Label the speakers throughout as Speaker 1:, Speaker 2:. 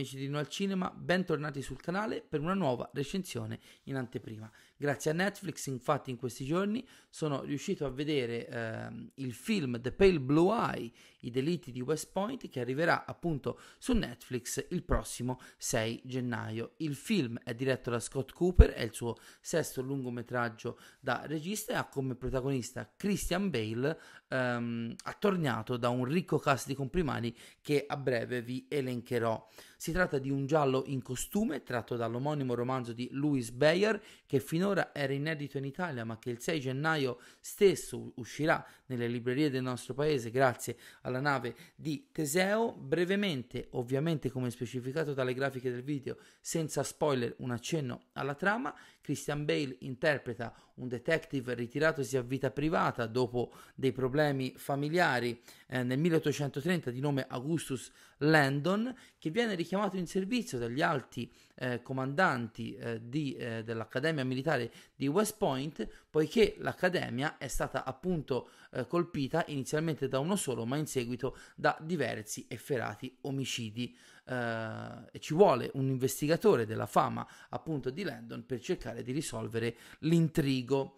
Speaker 1: amici di No al Cinema, bentornati sul canale per una nuova recensione in anteprima. Grazie a Netflix, infatti, in questi giorni sono riuscito a vedere eh, il film The Pale Blue Eye, I delitti di West Point, che arriverà appunto su Netflix il prossimo 6 gennaio. Il film è diretto da Scott Cooper, è il suo sesto lungometraggio da regista e ha come protagonista Christian Bale, ehm, attorniato da un ricco cast di comprimari che a breve vi elencherò. Si tratta di un giallo in costume tratto dall'omonimo romanzo di Louis Bayer che finora era inedito in Italia ma che il 6 gennaio stesso uscirà nelle librerie del nostro paese grazie alla nave di Teseo. Brevemente, ovviamente come specificato dalle grafiche del video, senza spoiler, un accenno alla trama. Christian Bale interpreta un detective ritiratosi a vita privata dopo dei problemi familiari eh, nel 1830 di nome Augustus Landon che viene richiamato in servizio dagli alti eh, comandanti eh, di, eh, dell'Accademia Militare di West Point poiché l'Accademia è stata appunto eh, colpita inizialmente da uno solo ma in seguito da diversi efferati omicidi eh, e ci vuole un investigatore della fama appunto di Landon per cercare di risolvere l'intrigo.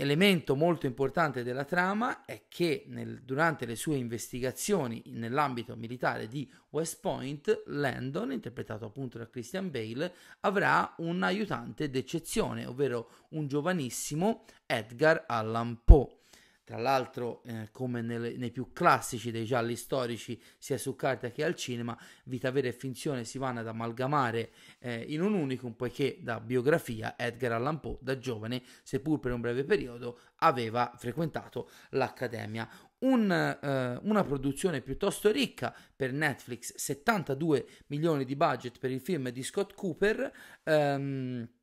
Speaker 1: Elemento molto importante della trama è che nel, durante le sue investigazioni nell'ambito militare di West Point, Landon, interpretato appunto da Christian Bale, avrà un aiutante d'eccezione, ovvero un giovanissimo Edgar Allan Poe tra l'altro, eh, come nelle, nei più classici dei gialli storici, sia su carta che al cinema, vita vera e finzione si vanno ad amalgamare eh, in un unicum, poiché da biografia Edgar Allan Poe, da giovane, seppur per un breve periodo, aveva frequentato l'Accademia. Un, eh, una produzione piuttosto ricca per Netflix, 72 milioni di budget per il film di Scott Cooper. Ehm, eh,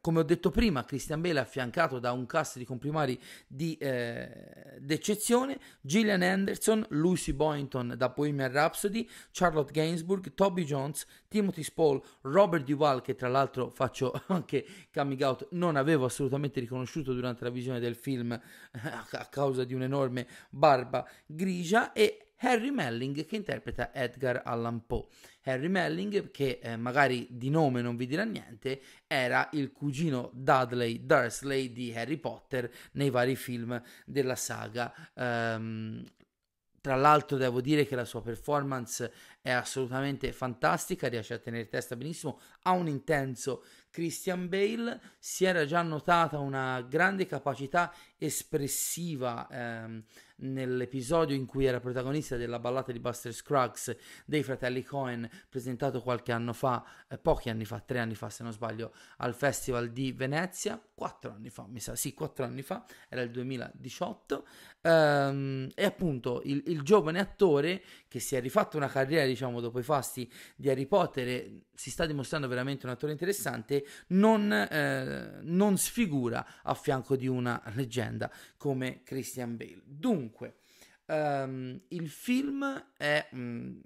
Speaker 1: come ho detto prima, Christian Bale è affiancato da un cast di comprimari di, eh, d'eccezione, Gillian Anderson, Lucy Boynton da Bohemian Rhapsody, Charlotte Gainsbourg, Toby Jones, Timothy Spall, Robert Duval, che tra l'altro faccio anche coming out, non avevo assolutamente riconosciuto durante la visione del film eh, a causa di un'enorme barba grigia, e Harry Melling che interpreta Edgar Allan Poe. Harry Melling, che eh, magari di nome non vi dirà niente, era il cugino Dudley Dursley di Harry Potter nei vari film della saga. Um, tra l'altro devo dire che la sua performance è assolutamente fantastica, riesce a tenere testa benissimo, ha un intenso Christian Bale, si era già notata una grande capacità espressiva ehm, nell'episodio in cui era protagonista della ballata di Buster Scruggs dei fratelli Cohen, presentato qualche anno fa, eh, pochi anni fa, tre anni fa se non sbaglio, al Festival di Venezia, quattro anni fa, mi sa, sì, quattro anni fa, era il 2018, ehm, e appunto il, il, giovane attore che si è rifatto una carriera, diciamo, dopo i fasti di Harry Potter si sta dimostrando veramente un attore interessante, non, eh, non sfigura a fianco di una leggenda come Christian Bale. Dunque, um, il film è... Um,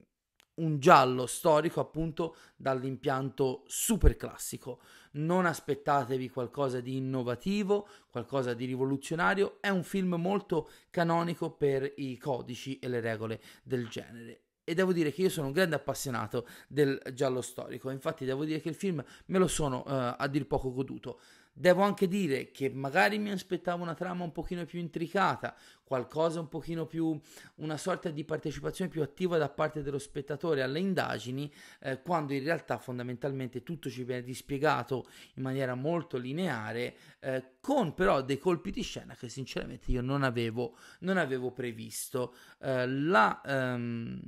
Speaker 1: un giallo storico appunto dall'impianto super classico. Non aspettatevi qualcosa di innovativo, qualcosa di rivoluzionario, è un film molto canonico per i codici e le regole del genere e devo dire che io sono un grande appassionato del giallo storico, infatti devo dire che il film me lo sono uh, a dir poco goduto. Devo anche dire che magari mi aspettavo una trama un pochino più intricata, qualcosa un pochino più, una sorta di partecipazione più attiva da parte dello spettatore alle indagini, eh, quando in realtà fondamentalmente tutto ci viene dispiegato in maniera molto lineare, eh, con però dei colpi di scena che sinceramente io non avevo, non avevo previsto. Eh, la ehm,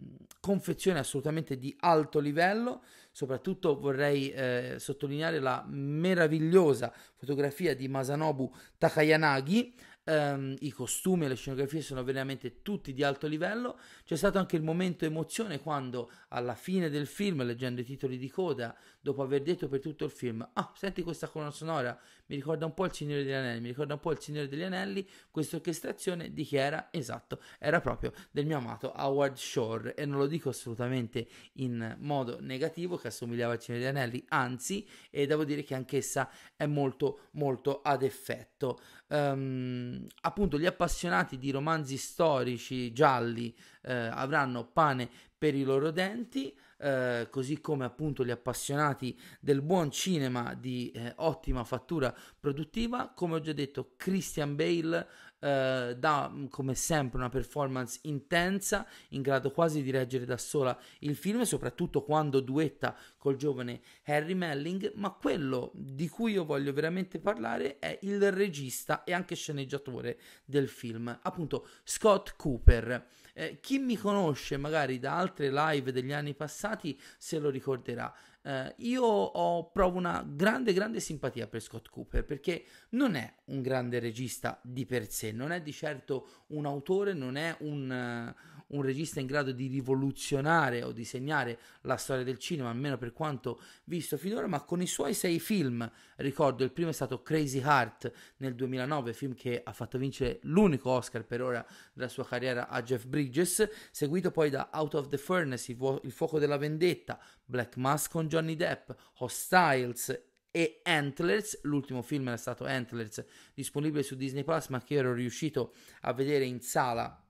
Speaker 1: confezione assolutamente di alto livello, soprattutto vorrei eh, sottolineare la meravigliosa fotografia di Masanobu Takayanagi, Um, I costumi e le scenografie sono veramente tutti di alto livello. C'è stato anche il momento emozione quando alla fine del film, leggendo i titoli di coda, dopo aver detto per tutto il film: Ah, senti questa colonna sonora, mi ricorda un po' il Signore degli Anelli, mi ricorda un po' il Signore degli Anelli. Questa orchestrazione di chi era? Esatto, era proprio del mio amato Howard Shore. E non lo dico assolutamente in modo negativo, che assomigliava al Signore degli Anelli, anzi, e devo dire che anch'essa è molto, molto ad effetto. Um, appunto, gli appassionati di romanzi storici gialli eh, avranno pane per i loro denti. eh, così come appunto gli appassionati del buon cinema di eh, ottima fattura produttiva. Come ho già detto, Christian Bale eh, dà mm, come sempre una performance intensa, in grado quasi di reggere da sola il film, soprattutto quando duetta col giovane Harry Melling, ma quello di cui io voglio veramente parlare è il regista e anche sceneggiatore del film, appunto Scott Cooper. Eh, chi mi conosce magari da altre live degli anni passati se lo ricorderà. Eh, io ho, provo una grande, grande simpatia per Scott Cooper perché non è un grande regista di per sé, non è di certo un autore, non è un, uh, un regista in grado di rivoluzionare o disegnare la storia del cinema, almeno per quanto visto finora, ma con i suoi sei film, ricordo il primo è stato Crazy Heart nel 2009, film che ha fatto vincere l'unico Oscar per ora della sua carriera a Jeff Bridges, seguito poi da Out of the Furnace, il, fu- il fuoco della vendetta, Black Mask con Johnny Depp, Hostiles e Antlers, l'ultimo film era stato Antlers, disponibile su Disney Plus, ma che ero riuscito a vedere in sala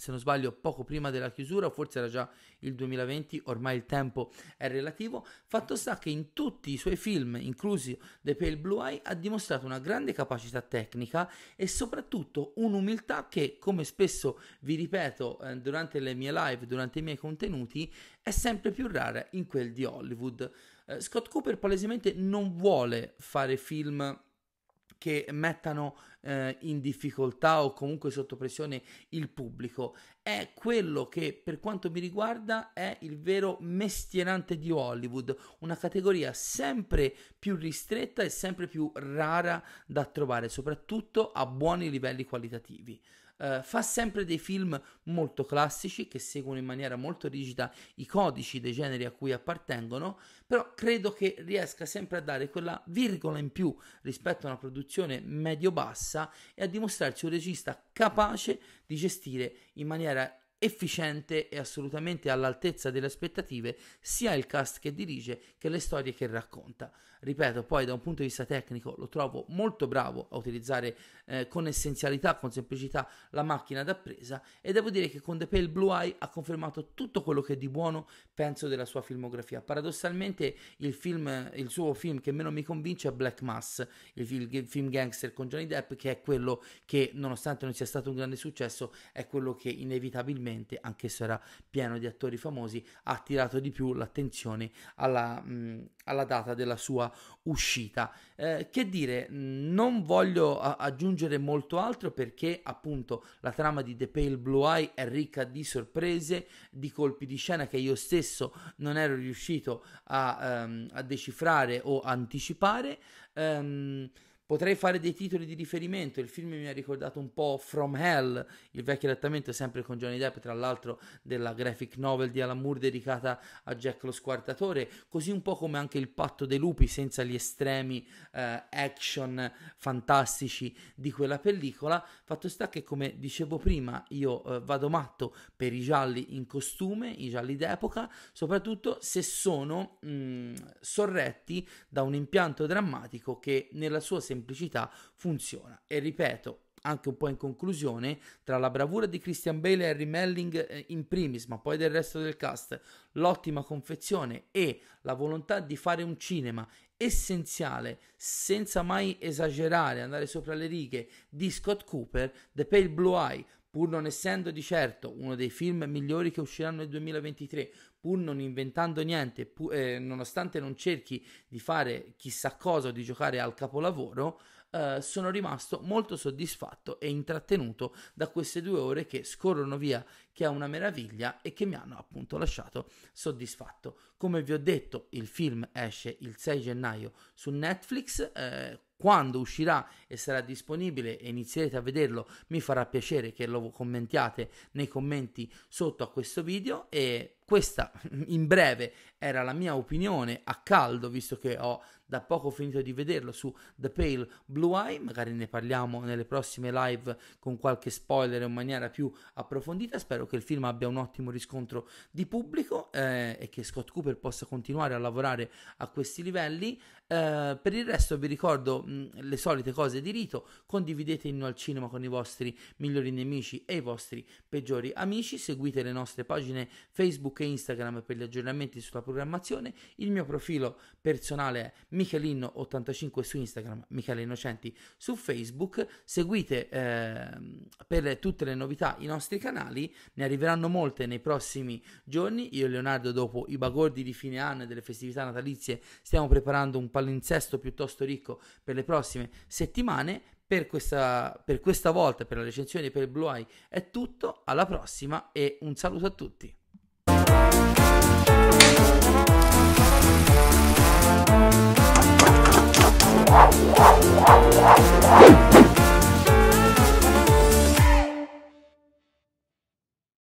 Speaker 1: se non sbaglio poco prima della chiusura, forse era già il 2020, ormai il tempo è relativo. Fatto sta che in tutti i suoi film, inclusi The Pale Blue Eye, ha dimostrato una grande capacità tecnica e soprattutto un'umiltà che, come spesso vi ripeto eh, durante le mie live, durante i miei contenuti, è sempre più rara in quel di Hollywood. Eh, Scott Cooper palesemente non vuole fare film che mettano eh, in difficoltà o comunque sotto pressione il pubblico. È quello che per quanto mi riguarda è il vero mestierante di Hollywood, una categoria sempre più ristretta e sempre più rara da trovare, soprattutto a buoni livelli qualitativi. Uh, fa sempre dei film molto classici che seguono in maniera molto rigida i codici dei generi a cui appartengono, però credo che riesca sempre a dare quella virgola in più rispetto a una produzione medio-bassa e a dimostrarsi un regista capace di gestire in maniera efficiente e assolutamente all'altezza delle aspettative sia il cast che dirige che le storie che racconta. Ripeto, poi da un punto di vista tecnico lo trovo molto bravo a utilizzare eh, con essenzialità, con semplicità la macchina da presa e devo dire che con The Pale Blue Eye ha confermato tutto quello che di buono penso della sua filmografia. Paradossalmente il, film, il suo film che meno mi convince è Black Mass, il, il film gangster con Johnny Depp, che è quello che nonostante non sia stato un grande successo è quello che inevitabilmente, anche se era pieno di attori famosi, ha attirato di più l'attenzione alla, mh, alla data della sua uscita. Eh, che dire, non voglio a- aggiungere molto altro perché appunto la trama di The Pale Blue Eye è ricca di sorprese, di colpi di scena che io stesso non ero riuscito a, um, a decifrare o anticipare. Um, Potrei fare dei titoli di riferimento, il film mi ha ricordato un po' From Hell, il vecchio adattamento sempre con Johnny Depp, tra l'altro della graphic novel di Alan Moore dedicata a Jack lo Squartatore, così un po' come anche il Patto dei Lupi senza gli estremi eh, action fantastici di quella pellicola. Fatto sta che come dicevo prima io eh, vado matto per i gialli in costume, i gialli d'epoca, soprattutto se sono mh, mm, sorretti da un impianto drammatico che nella sua semplicità semplicità funziona. E ripeto, anche un po' in conclusione, tra la bravura di Christian Bale e Harry Melling eh, in primis, ma poi del resto del cast, l'ottima confezione e la volontà di fare un cinema essenziale, senza mai esagerare, andare sopra le righe, di Scott Cooper, The Pale Blue Eye, pur non essendo di certo uno dei film migliori che usciranno nel 2023, pur non inventando niente, pu- eh, nonostante non cerchi di fare chissà cosa o di giocare al capolavoro, eh, sono rimasto molto soddisfatto e intrattenuto da queste due ore che scorrono via, che è una meraviglia e che mi hanno appunto lasciato soddisfatto. Come vi ho detto, il film esce il 6 gennaio su Netflix. Eh, quando uscirà e sarà disponibile e inizierete a vederlo, mi farà piacere che lo commentiate nei commenti sotto a questo video e questa in breve era la mia opinione a caldo, visto che ho da poco finito di vederlo su The Pale Blue Eye, magari ne parliamo nelle prossime live con qualche spoiler in maniera più approfondita, spero che il film abbia un ottimo riscontro di pubblico eh, e che Scott Cooper possa continuare a lavorare a questi livelli. Eh, per il resto vi ricordo mh, le solite cose di rito, condividete Inno al Cinema con i vostri migliori nemici e i vostri peggiori amici, seguite le nostre pagine Facebook E Instagram per gli aggiornamenti sulla programmazione, il mio profilo personale è Michelino85 su Instagram, Michele Innocenti su Facebook, seguite eh, per tutte le novità i nostri canali, ne arriveranno molte nei prossimi giorni, io e Leonardo dopo i bagordi di fine anno e delle festività natalizie stiamo preparando un palinsesto piuttosto ricco per le prossime settimane, per questa, per questa volta, per la recensione per Blue Eye è tutto, alla prossima e un saluto a tutti. Música